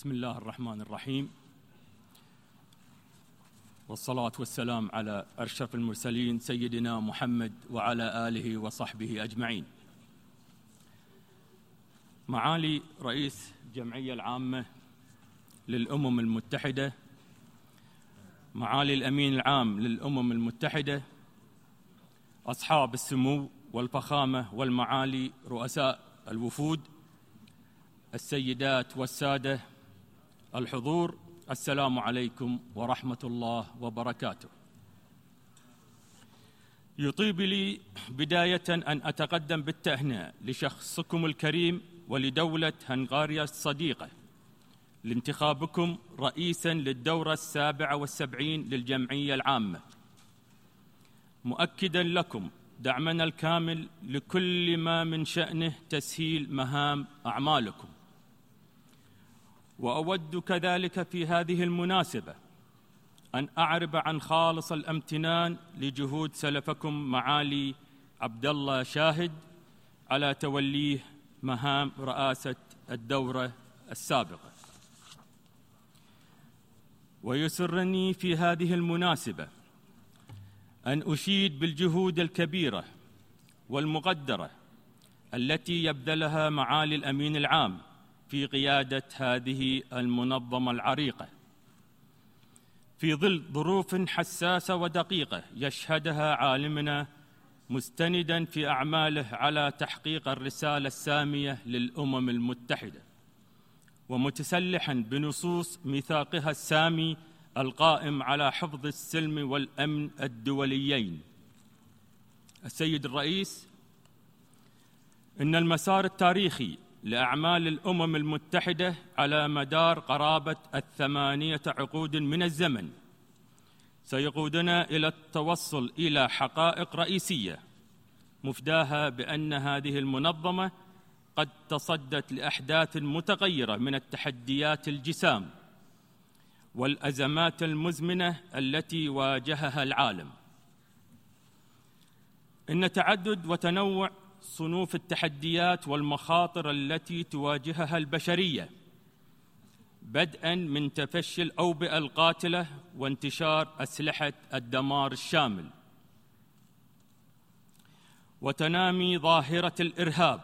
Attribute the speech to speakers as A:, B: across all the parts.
A: بسم الله الرحمن الرحيم. والصلاة والسلام على أشرف المرسلين سيدنا محمد وعلى آله وصحبه أجمعين. معالي رئيس الجمعية العامة للأمم المتحدة معالي الأمين العام للأمم المتحدة أصحاب السمو والفخامة والمعالي رؤساء الوفود السيدات والسادة الحضور. السلام عليكم ورحمة الله وبركاته. يطيب لي بداية أن أتقدم بالتهنئة لشخصكم الكريم ولدولة هنغاريا الصديقة لانتخابكم رئيسا للدورة السابعة والسبعين للجمعية العامة. مؤكدا لكم دعمنا الكامل لكل ما من شأنه تسهيل مهام أعمالكم. وأود كذلك في هذه المناسبة أن أعرب عن خالص الامتنان لجهود سلفكم معالي عبد الله شاهد على توليه مهام رئاسة الدورة السابقة. ويسرني في هذه المناسبة أن أشيد بالجهود الكبيرة والمقدرة التي يبذلها معالي الأمين العام في قيادة هذه المنظمة العريقة. في ظل ظروف حساسة ودقيقة يشهدها عالمنا مستندا في أعماله على تحقيق الرسالة السامية للأمم المتحدة ومتسلحا بنصوص ميثاقها السامي القائم على حفظ السلم والأمن الدوليين. السيد الرئيس إن المسار التاريخي لأعمال الأمم المتحدة على مدار قرابة الثمانية عقود من الزمن. سيقودنا إلى التوصل إلى حقائق رئيسية مفداها بأن هذه المنظمة قد تصدت لأحداث متغيرة من التحديات الجسام والأزمات المزمنة التي واجهها العالم. إن تعدد وتنوع صنوف التحديات والمخاطر التي تواجهها البشرية بدءا من تفشي الأوبئة القاتلة وانتشار أسلحة الدمار الشامل. وتنامي ظاهرة الإرهاب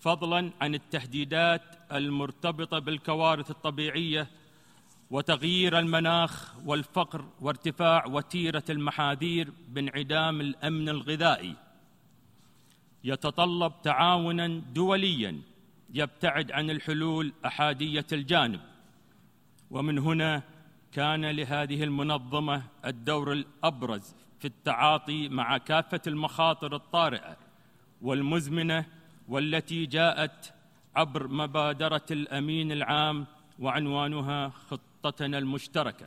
A: فضلا عن التهديدات المرتبطة بالكوارث الطبيعية وتغيير المناخ والفقر وارتفاع وتيرة المحاذير بانعدام الأمن الغذائي. يتطلب تعاونا دوليا يبتعد عن الحلول أحادية الجانب. ومن هنا كان لهذه المنظمة الدور الأبرز في التعاطي مع كافة المخاطر الطارئة والمزمنة والتي جاءت عبر مبادرة الأمين العام وعنوانها خطتنا المشتركة.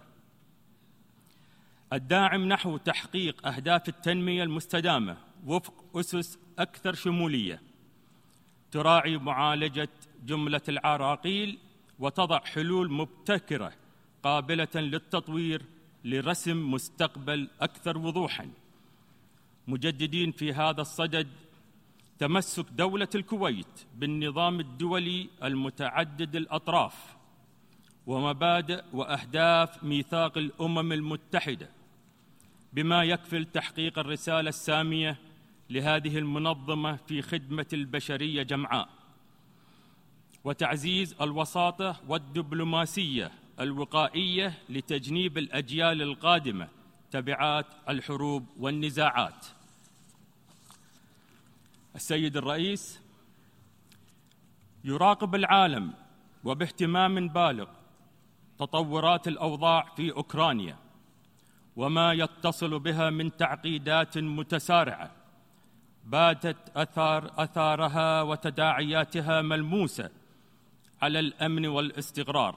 A: الداعم نحو تحقيق أهداف التنمية المستدامة وفق أسس أكثر شمولية تراعي معالجة جملة العراقيل وتضع حلول مبتكرة قابلة للتطوير لرسم مستقبل أكثر وضوحا. مجددين في هذا الصدد تمسك دولة الكويت بالنظام الدولي المتعدد الأطراف ومبادئ وأهداف ميثاق الأمم المتحدة بما يكفل تحقيق الرسالة السامية لهذه المنظمة في خدمة البشرية جمعاء. وتعزيز الوساطة والدبلوماسية الوقائية لتجنيب الأجيال القادمة تبعات الحروب والنزاعات. السيد الرئيس يراقب العالم وباهتمام بالغ تطورات الأوضاع في أوكرانيا وما يتصل بها من تعقيدات متسارعة. باتت اثار أثارها وتداعياتها ملموسة على الأمن والاستقرار.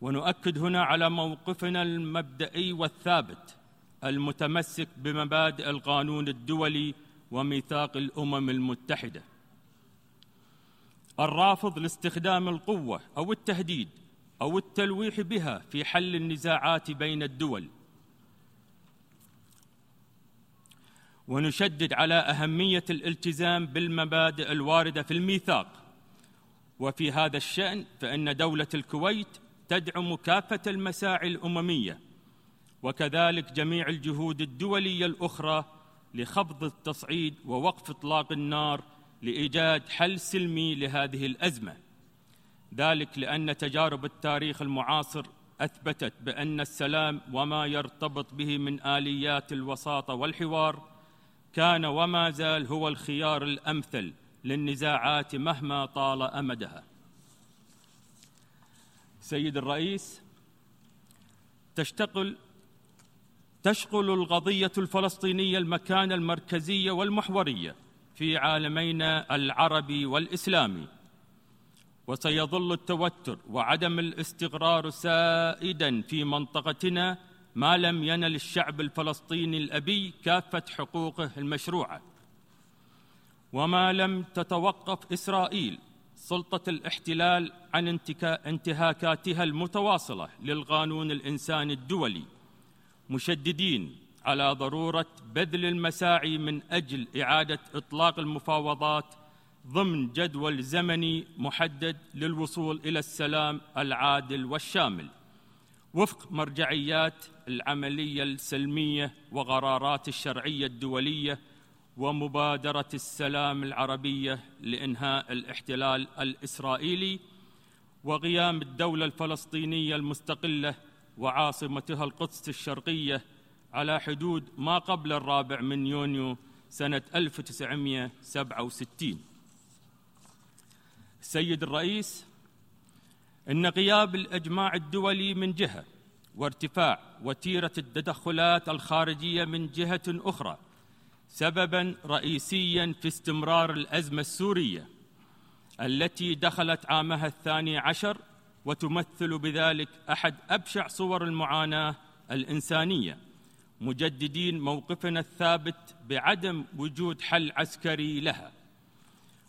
A: ونؤكد هنا على موقفنا المبدئي والثابت المتمسك بمبادئ القانون الدولي وميثاق الأمم المتحدة. الرافض لاستخدام القوة أو التهديد أو التلويح بها في حل النزاعات بين الدول. ونشدد على أهمية الالتزام بالمبادئ الواردة في الميثاق. وفي هذا الشأن فإن دولة الكويت تدعم كافه المساعي الأممية وكذلك جميع الجهود الدولية الأخرى لخفض التصعيد ووقف إطلاق النار لإيجاد حل سلمي لهذه الأزمة. ذلك لأن تجارب التاريخ المعاصر أثبتت بأن السلام وما يرتبط به من آليات الوساطة والحوار كان وما زال هو الخيار الأمثل للنزاعات مهما طال أمدها. سيد الرئيس تشتغل تشغل القضية الفلسطينية المكانه المركزيه والمحوريه في عالمينا العربي والاسلامي وسيظل التوتر وعدم الاستقرار سائدا في منطقتنا ما لم ينل الشعب الفلسطيني الأبي كافة حقوقه المشروعة. وما لم تتوقف إسرائيل سلطة الاحتلال عن انتهاكاتها المتواصلة للقانون الإنساني الدولي. مشددين على ضرورة بذل المساعي من أجل إعادة إطلاق المفاوضات ضمن جدول زمني محدد للوصول إلى السلام العادل والشامل. وفق مرجعيات العملية السلمية وقرارات الشرعية الدولية ومبادرة السلام العربية لإنهاء الاحتلال الإسرائيلي وقيام الدولة الفلسطينية المستقلة وعاصمتها القدس الشرقية على حدود ما قبل الرابع من يونيو سنة 1967 سيد الرئيس إن غياب الإجماع الدولي من جهة وارتفاع وتيرة التدخلات الخارجية من جهة أخرى سببا رئيسيا في استمرار الأزمة السورية التي دخلت عامها الثاني عشر وتمثل بذلك أحد أبشع صور المعاناة الإنسانية مجددين موقفنا الثابت بعدم وجود حل عسكري لها.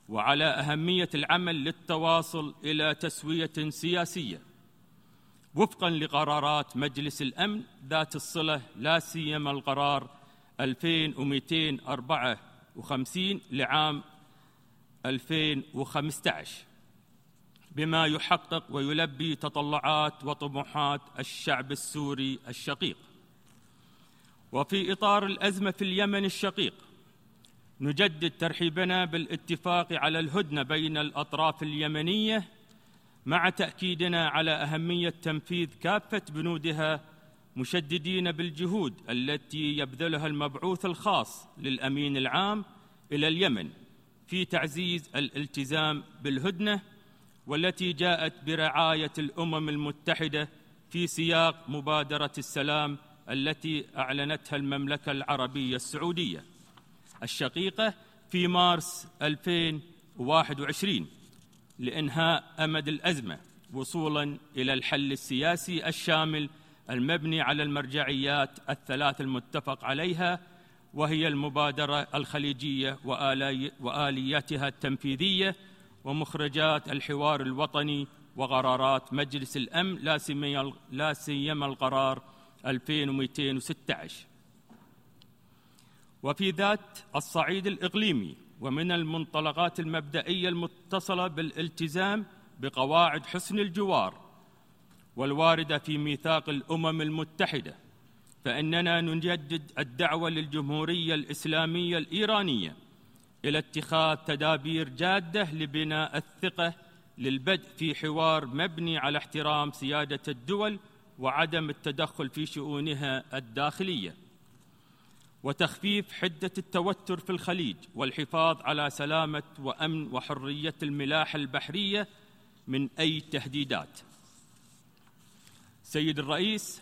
A: وعلى أهمية العمل للتواصل إلى تسوية سياسية وفقا لقرارات مجلس الأمن ذات الصلة لا سيما القرار 2254 لعام 2015 بما يحقق ويلبي تطلعات وطموحات الشعب السوري الشقيق. وفي إطار الأزمة في اليمن الشقيق نجدد ترحيبنا بالاتفاق على الهدنة بين الأطراف اليمنية مع تأكيدنا على أهمية تنفيذ كافة بنودها مشددين بالجهود التي يبذلها المبعوث الخاص للأمين العام إلى اليمن في تعزيز الالتزام بالهدنة والتي جاءت برعاية الأمم المتحدة في سياق مبادرة السلام التي أعلنتها المملكة العربية السعودية. الشقيقة في مارس 2021 لإنهاء أمد الأزمة وصولا إلى الحل السياسي الشامل المبني على المرجعيات الثلاث المتفق عليها وهي المبادرة الخليجية وآلياتها التنفيذية ومخرجات الحوار الوطني وقرارات مجلس الأمن لا سيما القرار 2216 وفي ذات الصعيد الإقليمي ومن المنطلقات المبدئية المتصلة بالالتزام بقواعد حسن الجوار والواردة في ميثاق الأمم المتحدة فإننا نجدد الدعوة للجمهورية الإسلامية الإيرانية إلى اتخاذ تدابير جادة لبناء الثقة للبدء في حوار مبني على احترام سيادة الدول وعدم التدخل في شؤونها الداخلية. وتخفيف حدة التوتر في الخليج والحفاظ على سلامة وأمن وحرية الملاحه البحرية من أي تهديدات. سيد الرئيس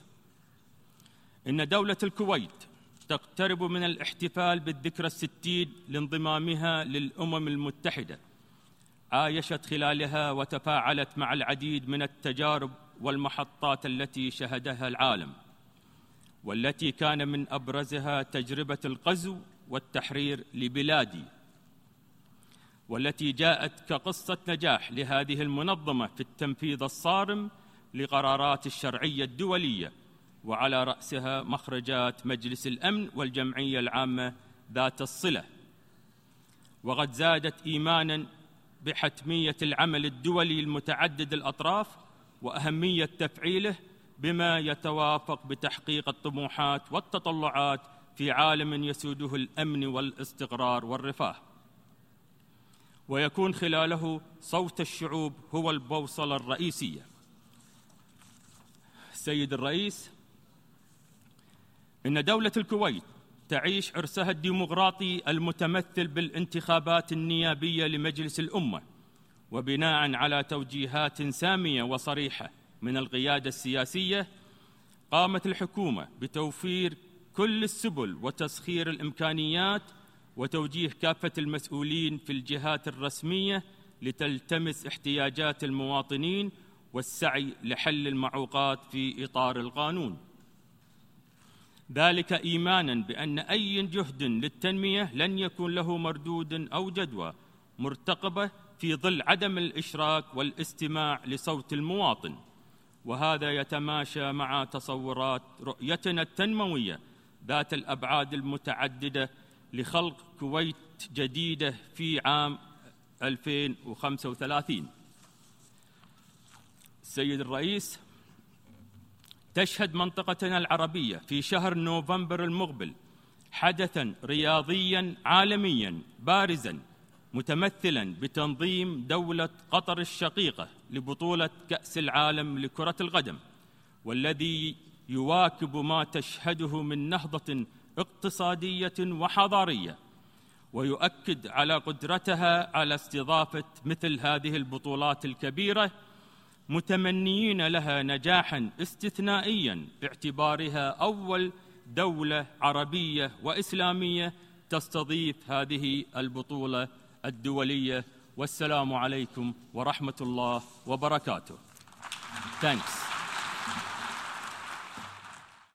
A: إن دولة الكويت تقترب من الاحتفال بالذكرى الستين لانضمامها للأمم المتحدة عايشت خلالها وتفاعلت مع العديد من التجارب والمحطات التي شهدها العالم. والتي كان من أبرزها تجربة الغزو والتحرير لبلادي والتي جاءت كقصة نجاح لهذه المنظمة في التنفيذ الصارم لقرارات الشرعية الدولية وعلى رأسها مخرجات مجلس الأمن والجمعية العامة ذات الصلة. وقد زادت إيمانا بحتمية العمل الدولي المتعدد الأطراف وأهمية تفعيله بما يتوافق بتحقيق الطموحات والتطلعات في عالم يسوده الأمن والاستقرار والرفاه. ويكون خلاله صوت الشعوب هو البوصلة الرئيسية. سيد الرئيس إن دولة الكويت تعيش عرسها الديمقراطي المتمثل بالانتخابات النيابية لمجلس الأمة وبناء على توجيهات سامية وصريحة من القيادة السياسية قامت الحكومة بتوفير كل السبل وتسخير الإمكانيات وتوجيه كافة المسؤولين في الجهات الرسمية لتلتمس احتياجات المواطنين والسعي لحل المعوقات في إطار القانون. ذلك إيمانا بأن أي جهد للتنمية لن يكون له مردود أو جدوى مرتقبة في ظل عدم الإشراك والاستماع لصوت المواطن. وهذا يتماشى مع تصورات رؤيتنا التنموية ذات الأبعاد المتعددة لخلق كويت جديدة في عام 2035 السيد الرئيس تشهد منطقتنا العربية في شهر نوفمبر المقبل حدثا رياضيا عالميا بارزا متمثلا بتنظيم دولة قطر الشقيقة. لبطولة كأس العالم لكرة القدم والذي يواكب ما تشهده من نهضة اقتصادية وحضارية ويؤكد على قدرتها على استضافة مثل هذه البطولات الكبيرة متمنيين لها نجاحا استثنائيا باعتبارها أول دولة عربية وإسلامية تستضيف هذه البطولة الدولية والسلام عليكم ورحمة الله وبركاته. Thanks.